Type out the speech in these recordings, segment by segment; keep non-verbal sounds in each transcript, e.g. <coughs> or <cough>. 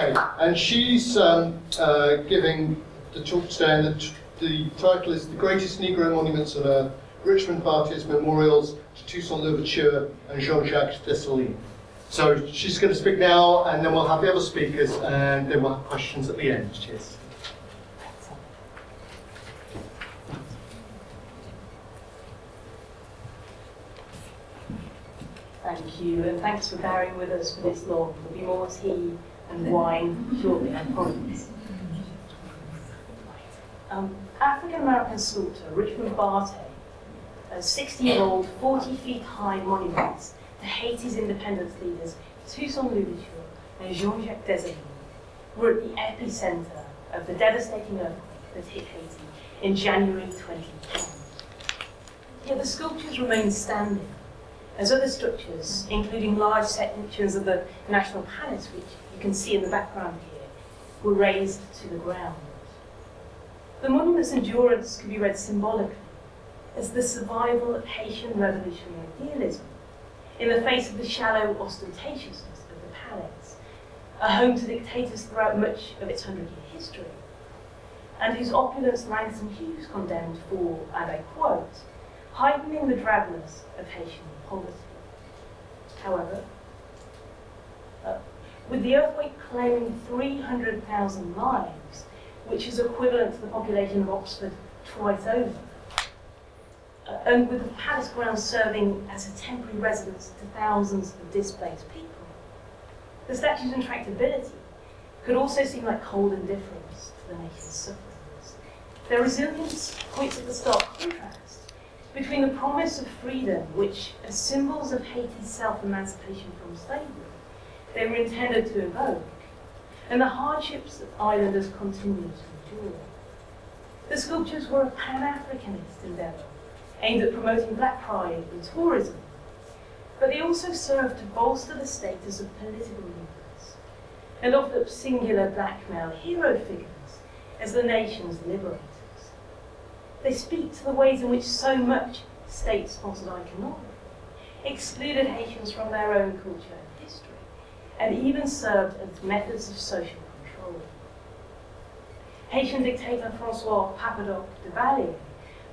Okay, and she's um, uh, giving the talk today, and the, the title is The Greatest Negro Monuments on Earth Richmond Barthés Memorials to Toussaint Louverture and Jean Jacques Dessalines. So she's going to speak now, and then we'll have the other speakers, and then we'll have questions at the end. Cheers. Thank you, and thanks for bearing with us for this long. There'll be more tea and wine shortly, I promise. Um, African American sculptor Richmond Barthé, a 60 year old, 40 feet high monument to Haiti's independence leaders Toussaint Louverture and Jean Jacques Dessalines, were at the epicenter of the devastating earthquake that hit Haiti in January 2010. Yet the sculptures remain standing as other structures, including large sections of the National Palace, which can see in the background here, were razed to the ground. The monument's endurance can be read symbolically as the survival of Haitian revolutionary idealism in the face of the shallow ostentatiousness of the palace, a home to dictators throughout much of its hundred year history, and whose opulence Langston Hughes condemned for, and I quote, heightening the drabness of Haitian poverty. However, uh, with the earthquake claiming 300,000 lives, which is equivalent to the population of Oxford twice over, uh, and with the palace grounds serving as a temporary residence to thousands of displaced people, the statue's intractability could also seem like cold indifference to the nation's sufferings. Their resilience points at the stark contrast between the promise of freedom, which, as symbols of Haiti's self emancipation from slavery, they were intended to evoke, and the hardships that islanders continue to endure. The sculptures were a pan Africanist endeavour aimed at promoting black pride and tourism, but they also served to bolster the status of political leaders and of the singular black male hero figures as the nation's liberators. They speak to the ways in which so much state sponsored iconography excluded Haitians from their own culture and even served as methods of social control. Haitian dictator Francois Papa Doc Duvalier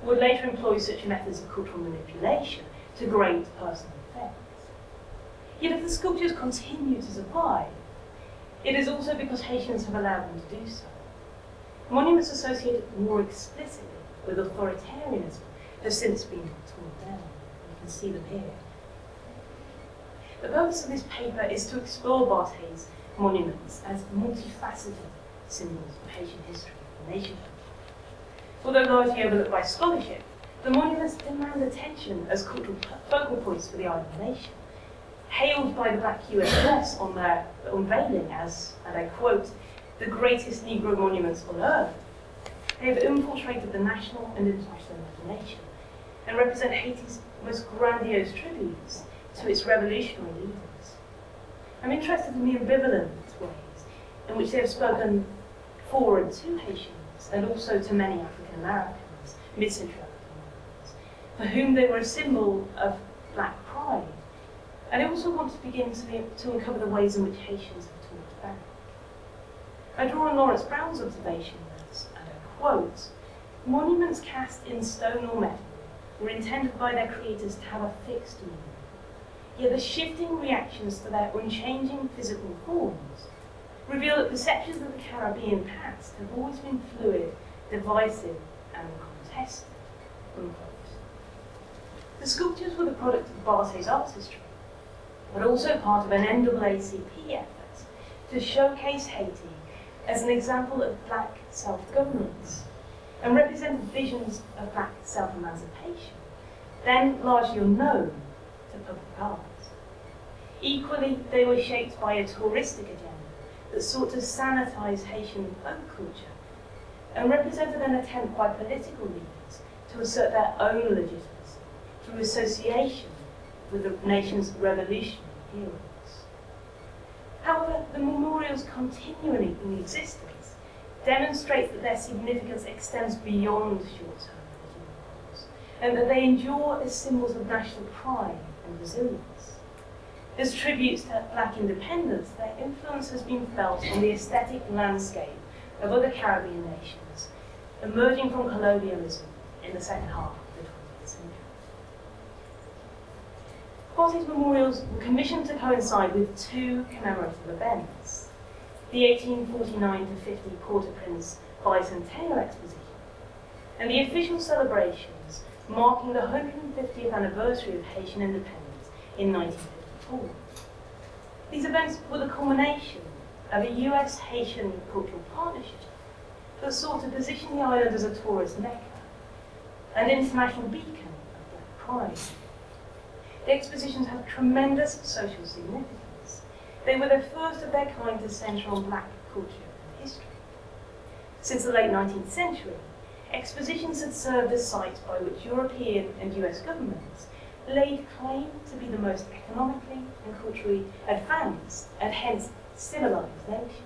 would later employ such methods of cultural manipulation to great personal effect. Yet if the sculptures continue to survive, it is also because Haitians have allowed them to do so. Monuments associated more explicitly with authoritarianism have since been torn down. You can see them here. The purpose of this paper is to explore Barthé's monuments as multifaceted symbols of Haitian history and nationhood. Although largely overlooked by scholarship, the monuments demand attention as cultural focal points for the island nation. Hailed by the black US press on their unveiling as, and I quote, the greatest Negro monuments on earth, they have infiltrated the national and international imagination and represent Haiti's most grandiose tributes to its revolutionary leaders. I'm interested in the ambivalent ways in which they have spoken for and to Haitians and also to many African Americans, mid century African Americans, for whom they were a symbol of black pride. And I also want to begin to, to uncover the ways in which Haitians have talked back. I draw on Lawrence Brown's observation that, and I quote, monuments cast in stone or metal were intended by their creators to have a fixed meaning. Yet the shifting reactions to their unchanging physical forms reveal that perceptions of the Caribbean past have always been fluid, divisive, and contested. Unquote. The sculptures were the product of Barthé's art history, but also part of an NAACP effort to showcase Haiti as an example of black self-governance and represented visions of black self-emancipation, then largely unknown to public art. Equally, they were shaped by a touristic agenda that sought to sanitize Haitian folk culture and represented an attempt by political leaders to assert their own legitimacy through association with the nation's revolutionary heroes. However, the memorials continually in existence demonstrate that their significance extends beyond short-term goals, and that they endure as symbols of national pride and resilience. As tributes to black independence, their influence has been felt on the aesthetic landscape of other Caribbean nations, emerging from colonialism in the second half of the 20th century. Barthé's memorials were commissioned to coincide with two commemorative events. The 1849 to 50 Port-au-Prince Bicentennial Exposition and the official celebrations marking the 150th anniversary of Haitian independence in 1954. These events were the culmination of a US Haitian cultural partnership that sought to position the island as a tourist mecca, an international beacon of black pride. The expositions have tremendous social significance. They were the first of their kind to centre on black culture and history. Since the late 19th century, expositions had served as sites by which European and US governments laid claim to be the most economically and culturally advanced and hence civilized nation.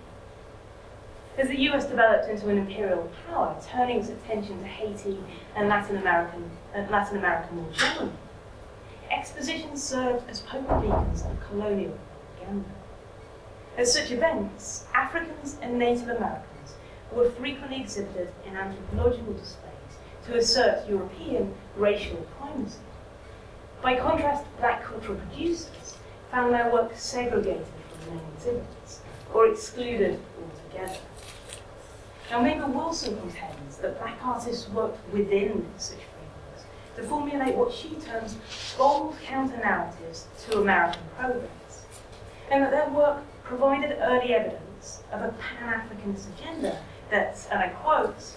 As the US developed into an imperial power, turning its attention to Haiti and Latin, American, uh, Latin America more generally, expositions served as potent beacons of colonial propaganda. At such events, Africans and Native Americans were frequently exhibited in anthropological displays to assert European racial primacy. By contrast, black cultural producers found their work segregated from the main exhibits or excluded altogether. Now, Mabel Wilson contends that black artists worked within such frameworks to formulate what she terms bold counter narratives to American progress, and that their work provided early evidence of a Pan Africanist agenda that, and I quote,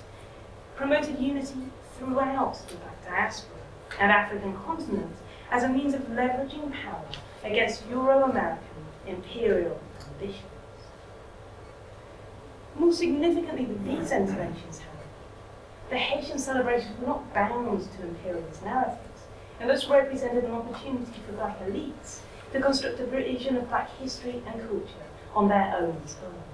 promoted unity throughout the black diaspora and African continent as a means of leveraging power against Euro American imperial ambitions. More significantly than these interventions, however, the Haitian celebrations were not bound to imperialist narratives, and thus represented an opportunity for black elites to construct a vision of black history and culture on their own terms.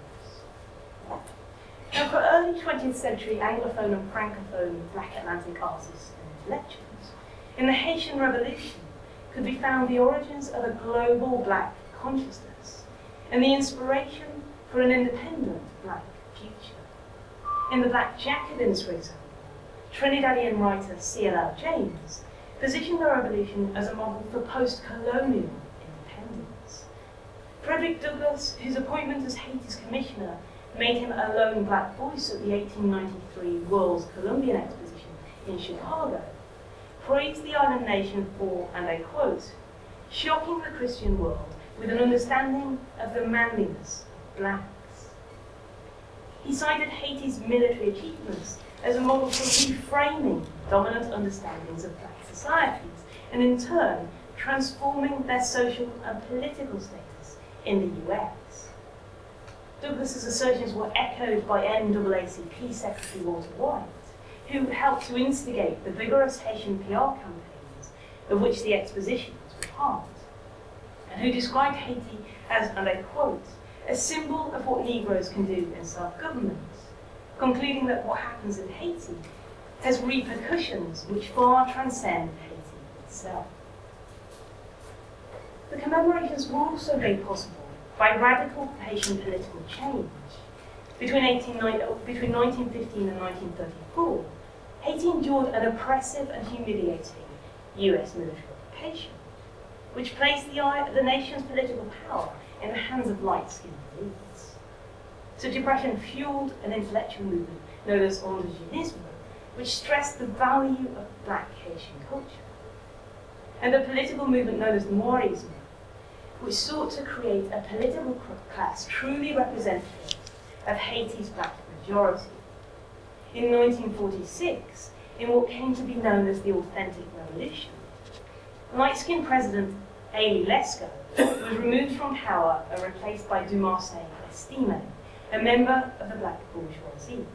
Now, for early 20th century Anglophone and Francophone Black Atlantic artists and intellectuals, in the Haitian Revolution could be found the origins of a global black consciousness and the inspiration for an independent black future. In the Black Jacobins, for example, Trinidadian writer C.L.R. James positioned the revolution as a model for post-colonial independence. Frederick Douglass, whose appointment as Haiti's commissioner made him a lone black voice at the 1893 World's Columbian Exposition in Chicago, praised the island nation for, and I quote, shocking the Christian world with an understanding of the manliness of blacks. He cited Haiti's military achievements as a model for reframing dominant understandings of black societies and in turn transforming their social and political status in the US. Douglass's assertions were echoed by NAACP Secretary Walter White, who helped to instigate the vigorous Haitian PR campaigns of which the expositions were part, and who described Haiti as, and I quote, a symbol of what Negroes can do in self-government, concluding that what happens in Haiti has repercussions which far transcend Haiti itself. The commemorations were also made possible by radical Haitian political change. Between, 1890, between 1915 and 1934, Haiti endured an oppressive and humiliating US military occupation, which placed the, the nation's political power in the hands of light-skinned elites. Such oppression fueled an intellectual movement known as Indigenisme, which stressed the value of black Haitian culture, and a political movement known as Noirisme, which sought to create a political class truly representative of Haiti's black majority. In 1946, in what came to be known as the Authentic Revolution, light-skinned President Élie Lescot was removed from power and replaced by Dumarsais Estime, a member of the black bourgeoisie.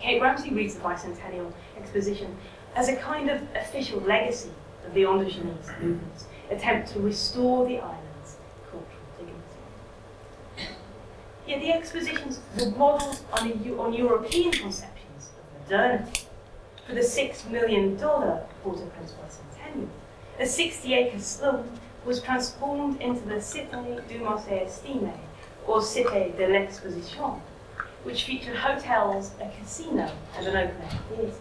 Kate Ramsey reads the bicentennial exposition as a kind of official legacy of the Indigenous movement's attempt to restore the island's cultural dignity. Yet the expositions were modelled on, on European conceptions of modernity. For the $6 million Port-au-Prince bicentennial, a 60-acre slum was transformed into the Cité Dumarsais Estimé, or Cité de l'Exposition, which featured hotels, a casino, and an open air theatre.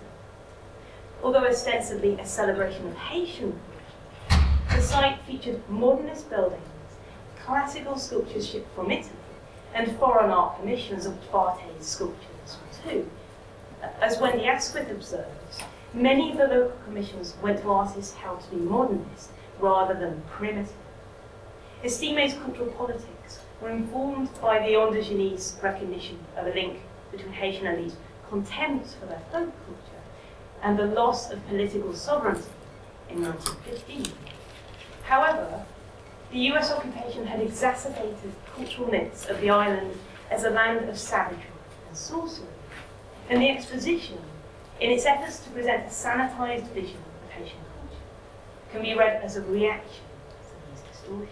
Although ostensibly a celebration of Haitian culture, the site featured modernist buildings, classical sculptures shipped from Italy, and foreign art commissions of Barthé's sculptures too. As Wendy Asquith observes, many of the local commissions went to artists held to be modernist rather than primitive. Estimé's cultural politics were informed by the Indogenese recognition of a link between Haitian elites' contempt for their folk culture and the loss of political sovereignty in 1915. However, the US occupation had exacerbated cultural myths of the island as a land of savagery and sorcery, and the exposition, in its efforts to present a sanitized vision of Haitian culture, can be read as a reaction to these distortions.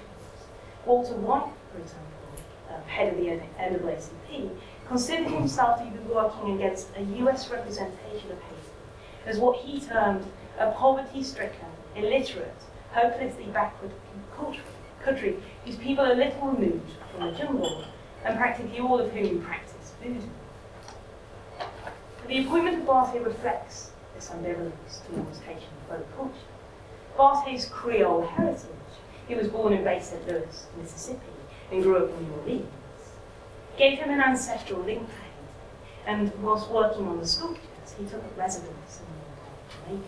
Walter White, for example, uh, head of the NAACP, considered himself to be working against a US representation of Haiti as what he termed a poverty stricken, illiterate, hopelessly backward culture, country whose people are little removed from the jungle and practically all of whom practice voodoo. The appointment of Barthe reflects this ambivalence towards Haitian folk culture. Barthe's Creole heritage, he was born in Bay St. Louis, Mississippi, and grew up in New Orleans, gave him an ancestral link to Haiti, and whilst working on the sculptures, he took up residence in Jamaica.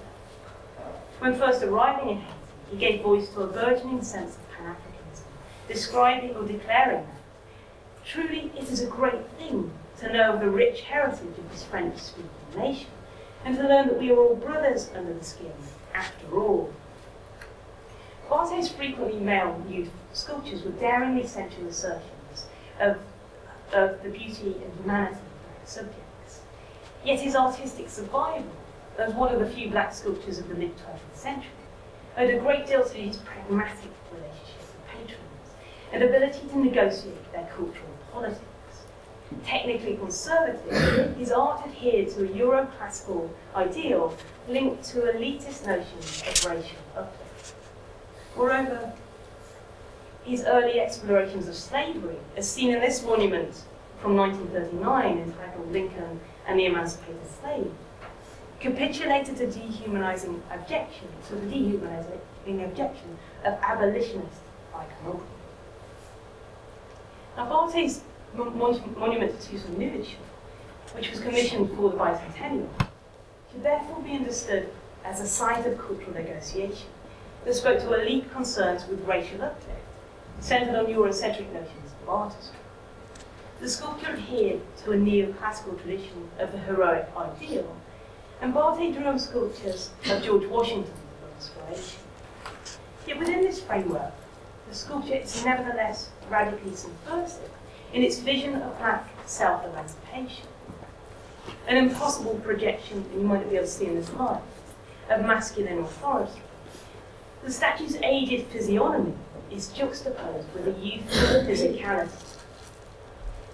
When first arriving in Haiti, he gave voice to a burgeoning sense of describing or declaring that truly it is a great thing to know of the rich heritage of this French speaking nation, and to learn that we are all brothers under the skin, after all. Barthé's frequently male youth sculptures were daringly sensual assertions of, of the beauty and humanity of their subjects. Yet his artistic survival, as one of the few black sculptures of the mid 20th century, owed a great deal to his pragmatic relationship and ability to negotiate their cultural politics. Technically conservative, <coughs> his art adhered to a Euroclassical ideal linked to elitist notions of racial uplift. Moreover, his early explorations of slavery, as seen in this monument from 1939 entitled Lincoln and the Emancipated Slave, capitulated to dehumanizing objection, to the dehumanizing objection of abolitionist iconography. Now, Barthé's monument to Louverture, which was commissioned for the bicentennial, should therefore be understood as a site of cultural negotiation that spoke to elite concerns with racial uplift, centered on Eurocentric notions of artistry. The sculpture adhered to a neoclassical tradition of the heroic ideal, and Barthe drew on sculptures of George Washington for inspiration. Yet within this framework, the sculpture is nevertheless radically subversive in its vision of black self-emancipation. An impossible projection, and you might not be able to see in this slide, of masculine authority. The statue's aged physiognomy is juxtaposed with a youthful <coughs> physicality.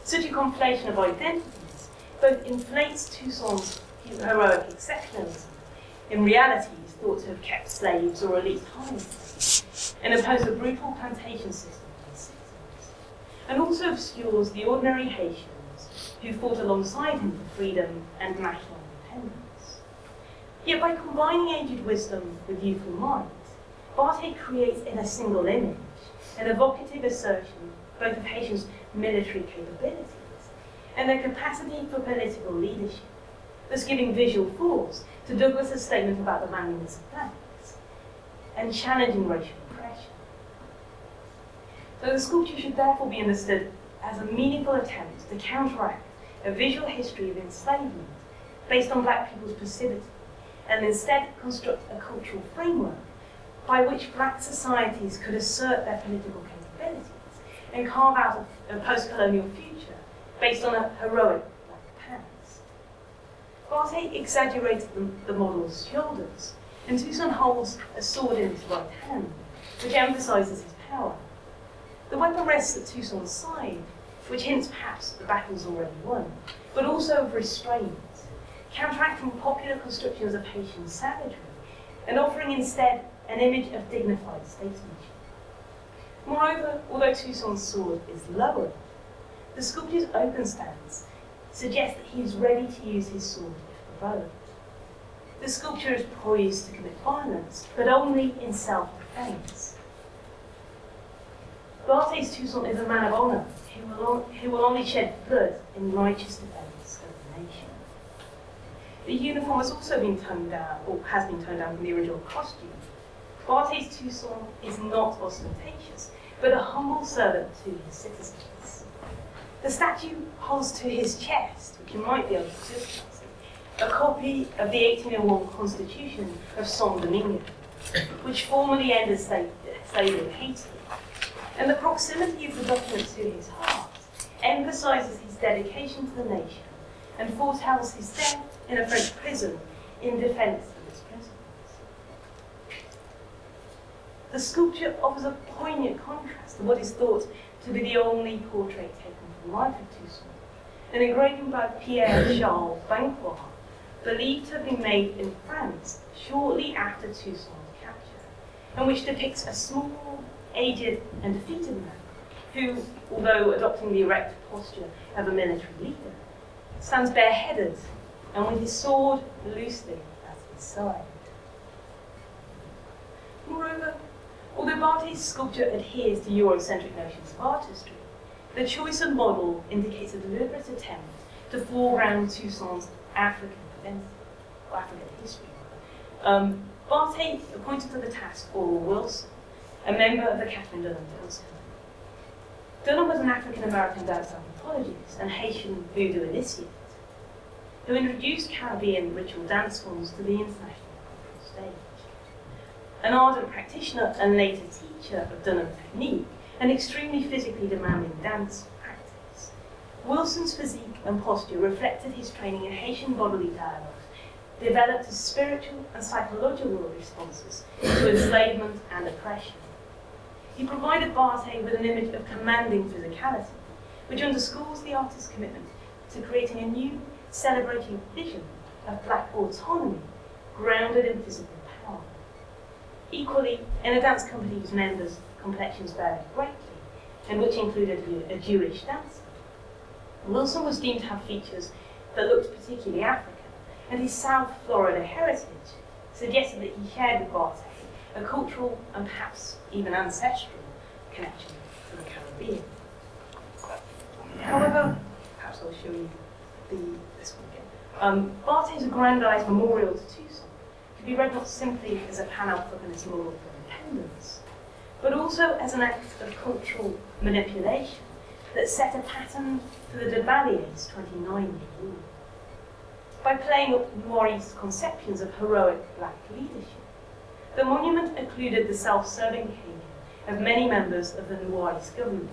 Such a conflation of identities both inflates Toussaint's heroic exceptionalism, in reality he's thought to have kept slaves or at least slaves, and opposed a brutal plantation system and also obscures the ordinary Haitians who fought alongside him for freedom and national independence. Yet by combining aged wisdom with youthful might, Barthe creates in a single image an evocative assertion both of Haitians' military capabilities and their capacity for political leadership, thus giving visual force to Douglass's statement about the manliness of blacks and challenging racial so the sculpture should therefore be understood as a meaningful attempt to counteract a visual history of enslavement based on black people's passivity, and instead construct a cultural framework by which black societies could assert their political capabilities and carve out a, post-colonial future based on a heroic black past. Barthe exaggerated the, the model's shoulders, and Toussaint holds a sword in his right hand, which emphasizes his power. The weapon rests at Toussaint's side, which hints perhaps that the battle's already won, but also of restraint, counteracting popular constructions of Haitian savagery, and offering instead an image of dignified statesmanship. Moreover, although Toussaint's sword is lowered, the sculpture's open stance suggests that he is ready to use his sword if provoked. The sculpture is poised to commit violence, but only in self-defense. Barthes Toussaint is a man of honor who will, on, who will only shed blood in righteous defense of the nation. The uniform has also been toned down, or has been toned down from the original costume. Barthes Toussaint is not ostentatious, but a humble servant to his citizens. The statue holds to his chest, which you might be able to visualize, a copy of the 1801 Constitution of Saint Domingue, which formally ended slavery in Haiti. And the proximity of the document to his heart emphasizes his dedication to the nation and foretells his death in a French prison in defense of his principles. The sculpture offers a poignant contrast to what is thought to be the only portrait taken from the life of Toussaint, an engraving by Pierre <coughs> Charles Banquois, believed to have been made in France shortly after Toussaint's capture, and which depicts a small, aged, and defeated man who, although adopting the erect posture of a military leader, stands bareheaded and with his sword loosely at his side. Moreover, although Barthes' sculpture adheres to Eurocentric notions of artistry, the choice of model indicates a deliberate attempt to foreground Toussaint's African identity, or African history. Um, appointed to the task Orwell Wilson, a member of the Katherine Dunham Company. Dunham was an African American dance anthropologist and Haitian voodoo initiate who introduced Caribbean ritual dance forms to the international stage. An ardent practitioner and later teacher of Dunham technique, an extremely physically demanding dance practice. Wilson's physique and posture reflected his training in Haitian bodily dialogues, developed as spiritual and psychological responses to enslavement and oppression. He provided Barthes with an image of commanding physicality, which underscores the artist's commitment to creating a new celebrating vision of black autonomy grounded in physical power. Equally, in a dance company whose members' complexions varied greatly, and which included a Jewish dancer, Wilson was deemed to have features that looked particularly African, and his South Florida heritage suggested that he shared with Barthes a cultural and perhaps even ancestral connection to the Caribbean. However, perhaps I'll show you the, this one again. Um, Barthes' aggrandized memorial to Toussaint could be read not simply as a pan-Africanist memorial for independence, but also as an act of cultural manipulation that set a pattern for the Duvalier's 29-year rule. By playing up Maurice's conceptions of heroic black leadership, the monument included the self-serving behavior of many members of the Noirist government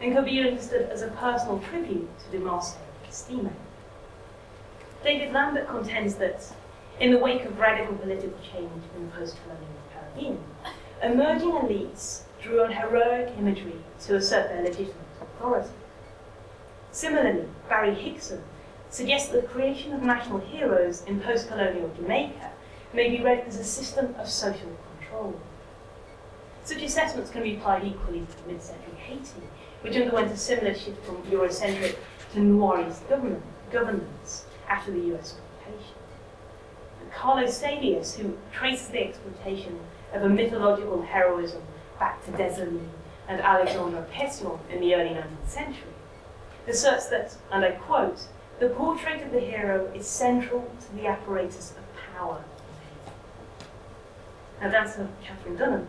and could be understood as a personal tribute to de Marsay steamer. David Lambert contends that, in the wake of radical political change in the post-colonial Caribbean, emerging elites drew on heroic imagery to assert their legitimate authority. Similarly, Barry Higson suggests that the creation of national heroes in post-colonial Jamaica may be read as a system of social control. Such assessments can be applied equally to mid-century Haiti, which underwent a similar shift from Eurocentric to Noirist government, governance after the US occupation. And Carlos Célius, who traces the exploitation of a mythological heroism back to Dessalines and Alexandre Pétion in the early 19th century, asserts that, and I quote, the portrait of the hero is central to the apparatus of power. Now, dancer Katherine Dunham,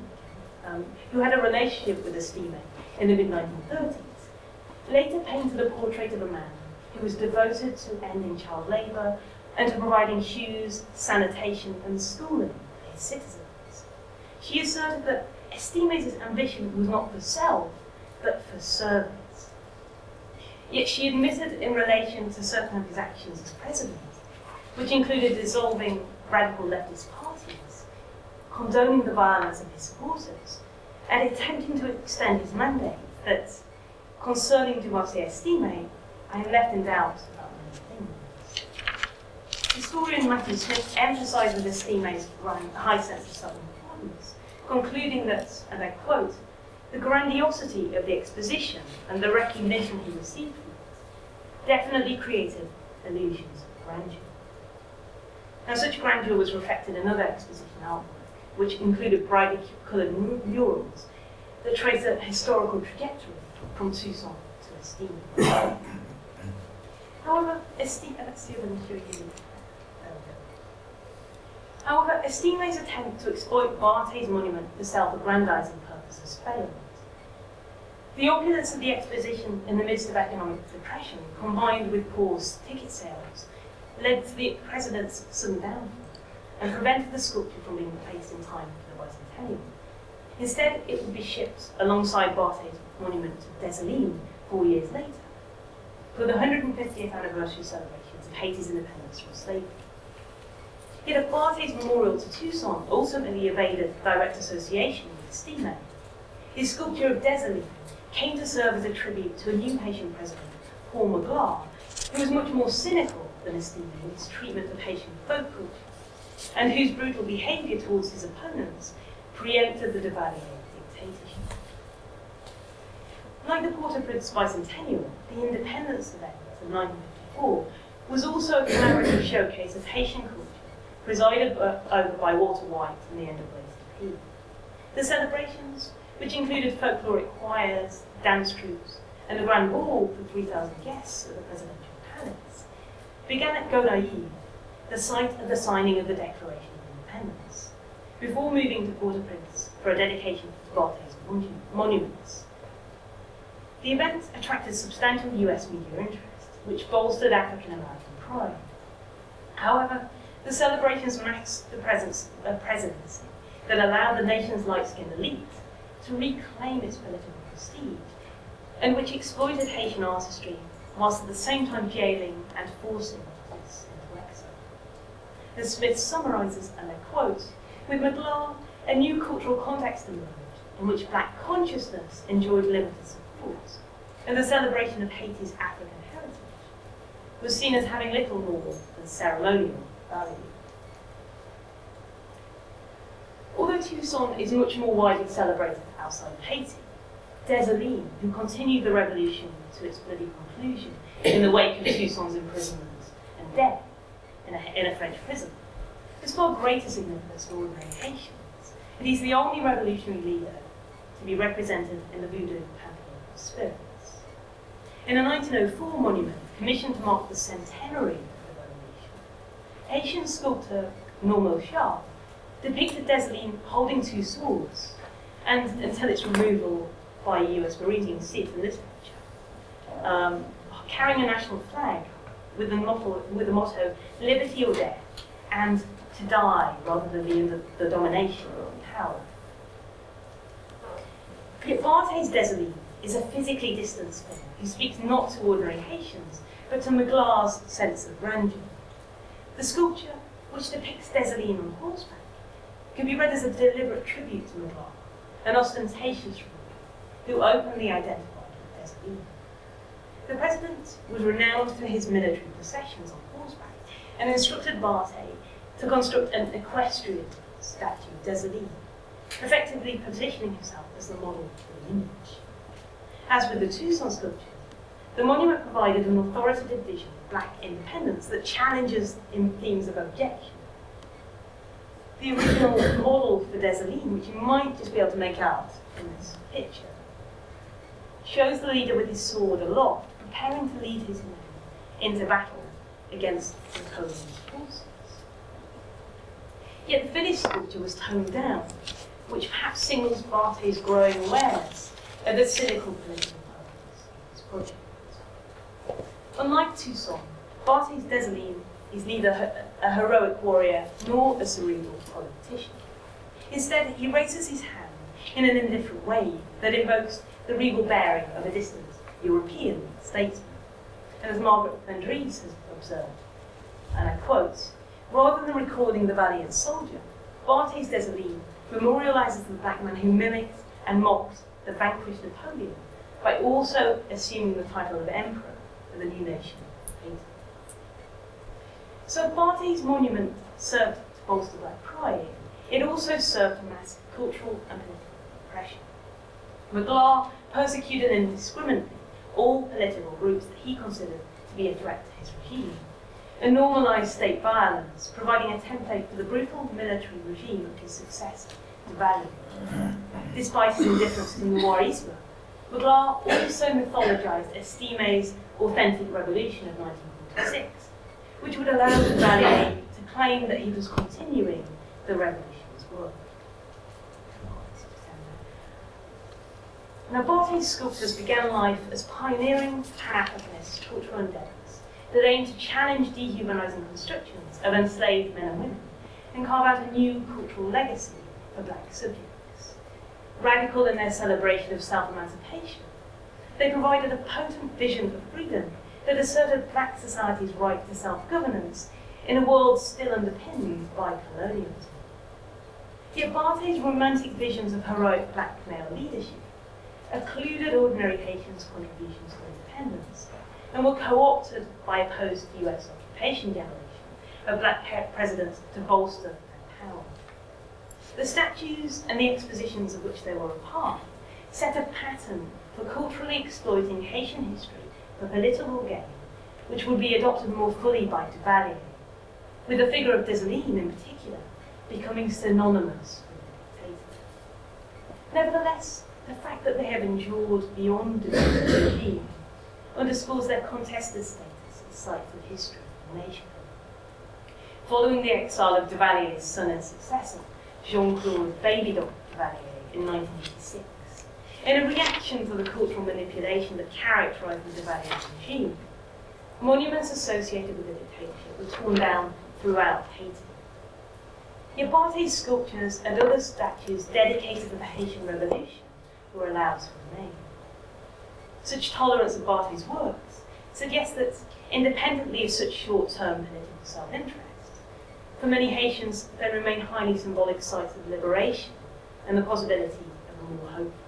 um, who had a relationship with Estime in the mid 1930s, later painted a portrait of a man who was devoted to ending child labour and to providing shoes, sanitation, and schooling for his citizens. She asserted that Estime's ambition was not for self, but for service. Yet she admitted in relation to certain of his actions as president, which included dissolving radical leftist parties, condoning the violence of his supporters, and attempting to extend his mandate that Concerning Dumarsais Estime, I am left in doubt about many things. Historian Matthew Smith emphasizes Estime's high sense of self-importance, concluding that, and I quote, the grandiosity of the exposition and the recognition he received from it definitely created illusions of grandeur. Now, such grandeur was reflected in other exposition artwork, which included brightly coloured mu- murals that trace a historical trajectory from Toussaint to Estime. <coughs> However, we go. Uh, However, Estime's attempt to exploit Barthé's monument for self-aggrandizing purposes failed. The opulence of the exposition in the midst of economic depression, combined with poor ticket sales, led to the president's sudden downfall and prevented the sculpture from being placed in time for the bicentennial. Instead, it would be shipped alongside Barthé's monument to Dessalines four years later for the 150th anniversary celebrations of Haiti's independence from slavery. Yet if Barthé's memorial to Toussaint ultimately evaded direct association with Estime, his sculpture of Dessalines came to serve as a tribute to a new Haitian president, Paul Magloire, who was much more cynical than Estime in his treatment of Haitian folk culture, and whose brutal behaviour towards his opponents preempted the Duvalier dictatorship. Like the Port-au-Prince bicentennial, the independence event in 1954 was also a commemorative showcase of Haitian culture, presided over by Walter White and the NAACP. The celebrations, which included folkloric choirs, dance troupes, and a grand ball for 3,000 guests at the presidential palace, began at Gonaïves, the site of the signing of the Declaration of Independence, before moving to Port-au-Prince for a dedication of monu- monuments. The event attracted substantial US media interest, which bolstered African American pride. However, the celebrations masked the presence presidency that allowed the nation's light-skinned elite to reclaim its political prestige, and which exploited Haitian artistry whilst at the same time jailing and forcing. As Smith summarizes, and I quote, with Magloire, a new cultural context emerged in which black consciousness enjoyed limited support, and the celebration of Haiti's African heritage was seen as having little more than ceremonial value. Although Toussaint is much more widely celebrated outside of Haiti, Dessalines, who continued the revolution to its bloody conclusion in the wake of Toussaint's imprisonment and death in a, in a French prison, has far greater significance for ordinary Haitians, and he's the only revolutionary leader to be represented in the Voodoo Pantheon of Spirits. In a 1904 monument commissioned to mark the centenary of the revolution, Haitian sculptor Normil Charles depicted Dessalines holding two swords, and until its removal by US see it in this picture, um, carrying a national flag with the, motto, with motto, liberty or death, and to die rather than be in the, domination of power. Yet Barthé's is a physically distanced figure who speaks not to ordinary Haitians, but to Magloire's sense of grandeur. The sculpture, which depicts Dessalines on horseback, can be read as a deliberate tribute to Magloire, an ostentatious ruler who openly identified with Dessalines. The president was renowned for his military processions on horseback and instructed Barthé to construct an equestrian statue of Dessalines, effectively positioning himself as the model for the image. As with the Toussaint sculpture, the monument provided an authoritative vision of black independence that challenges in themes of objection. The original <coughs> model for Dessalines, which you might just be able to make out in this picture, shows the leader with his sword aloft, preparing to lead his men into battle against the Napoleon's forces. Yet the finished sculpture was toned down, which perhaps signals Barthé's growing awareness of the cynical political purpose of his project. Unlike Toussaint, Barthé's Dessalines is neither a heroic warrior nor a cerebral politician. Instead, he raises his hand in an indifferent way that evokes the regal bearing of a distant European statesman. And as Margaret Vendryes has observed, and I quote, rather than recording the valiant soldier, Barthé's Dessalines memorializes the black man who mimicked and mocked the vanquished Napoleon by also assuming the title of emperor of the new nation. So Barthé's monument served to bolster black pride. It also served to mask cultural and political oppression. Magloire persecuted indiscriminately all political groups that he considered to be a threat to his regime, and normalized state violence, providing a template for the brutal military regime of his successor, Duvalier. Despite his indifference to Noirisme, Magloire also mythologized Estime's authentic revolution of 1946, which would allow Duvalier to claim that he was continuing the revolution's work. Now, Barthé's sculptures began life as pioneering Pan-Africanist cultural endeavors that aimed to challenge dehumanizing constructions of enslaved men and women and carve out a new cultural legacy for black subjects. Radical in their celebration of self-emancipation, they provided a potent vision of freedom that asserted black society's right to self-governance in a world still underpinned by colonialism. Yet Barthé's romantic visions of heroic black male leadership occluded ordinary Haitians' contributions to independence and were co-opted by a post-US occupation generation of black presidents to bolster their power. The statues and the expositions of which they were a part set a pattern for culturally exploiting Haitian history for political gain, which would be adopted more fully by Duvalier, with the figure of Dessalines in particular becoming synonymous with the dictator. Nevertheless, the fact that they have endured beyond the regime underscores their contested status as sites of history and nation. Following the exile of Duvalier's son and successor, Jean-Claude Baby Duvalier in 1986, in a reaction to the cultural manipulation that characterized the Duvalier regime, monuments associated with the dictatorship were torn down throughout Haiti. Yet Barthé's sculptures and other statues dedicated to the Haitian Revolution were allowed to remain. Such tolerance of Barthé's works suggests that, independently of such short-term political self-interest, for many Haitians they remain highly symbolic sites of liberation and the possibility of a more hopeful.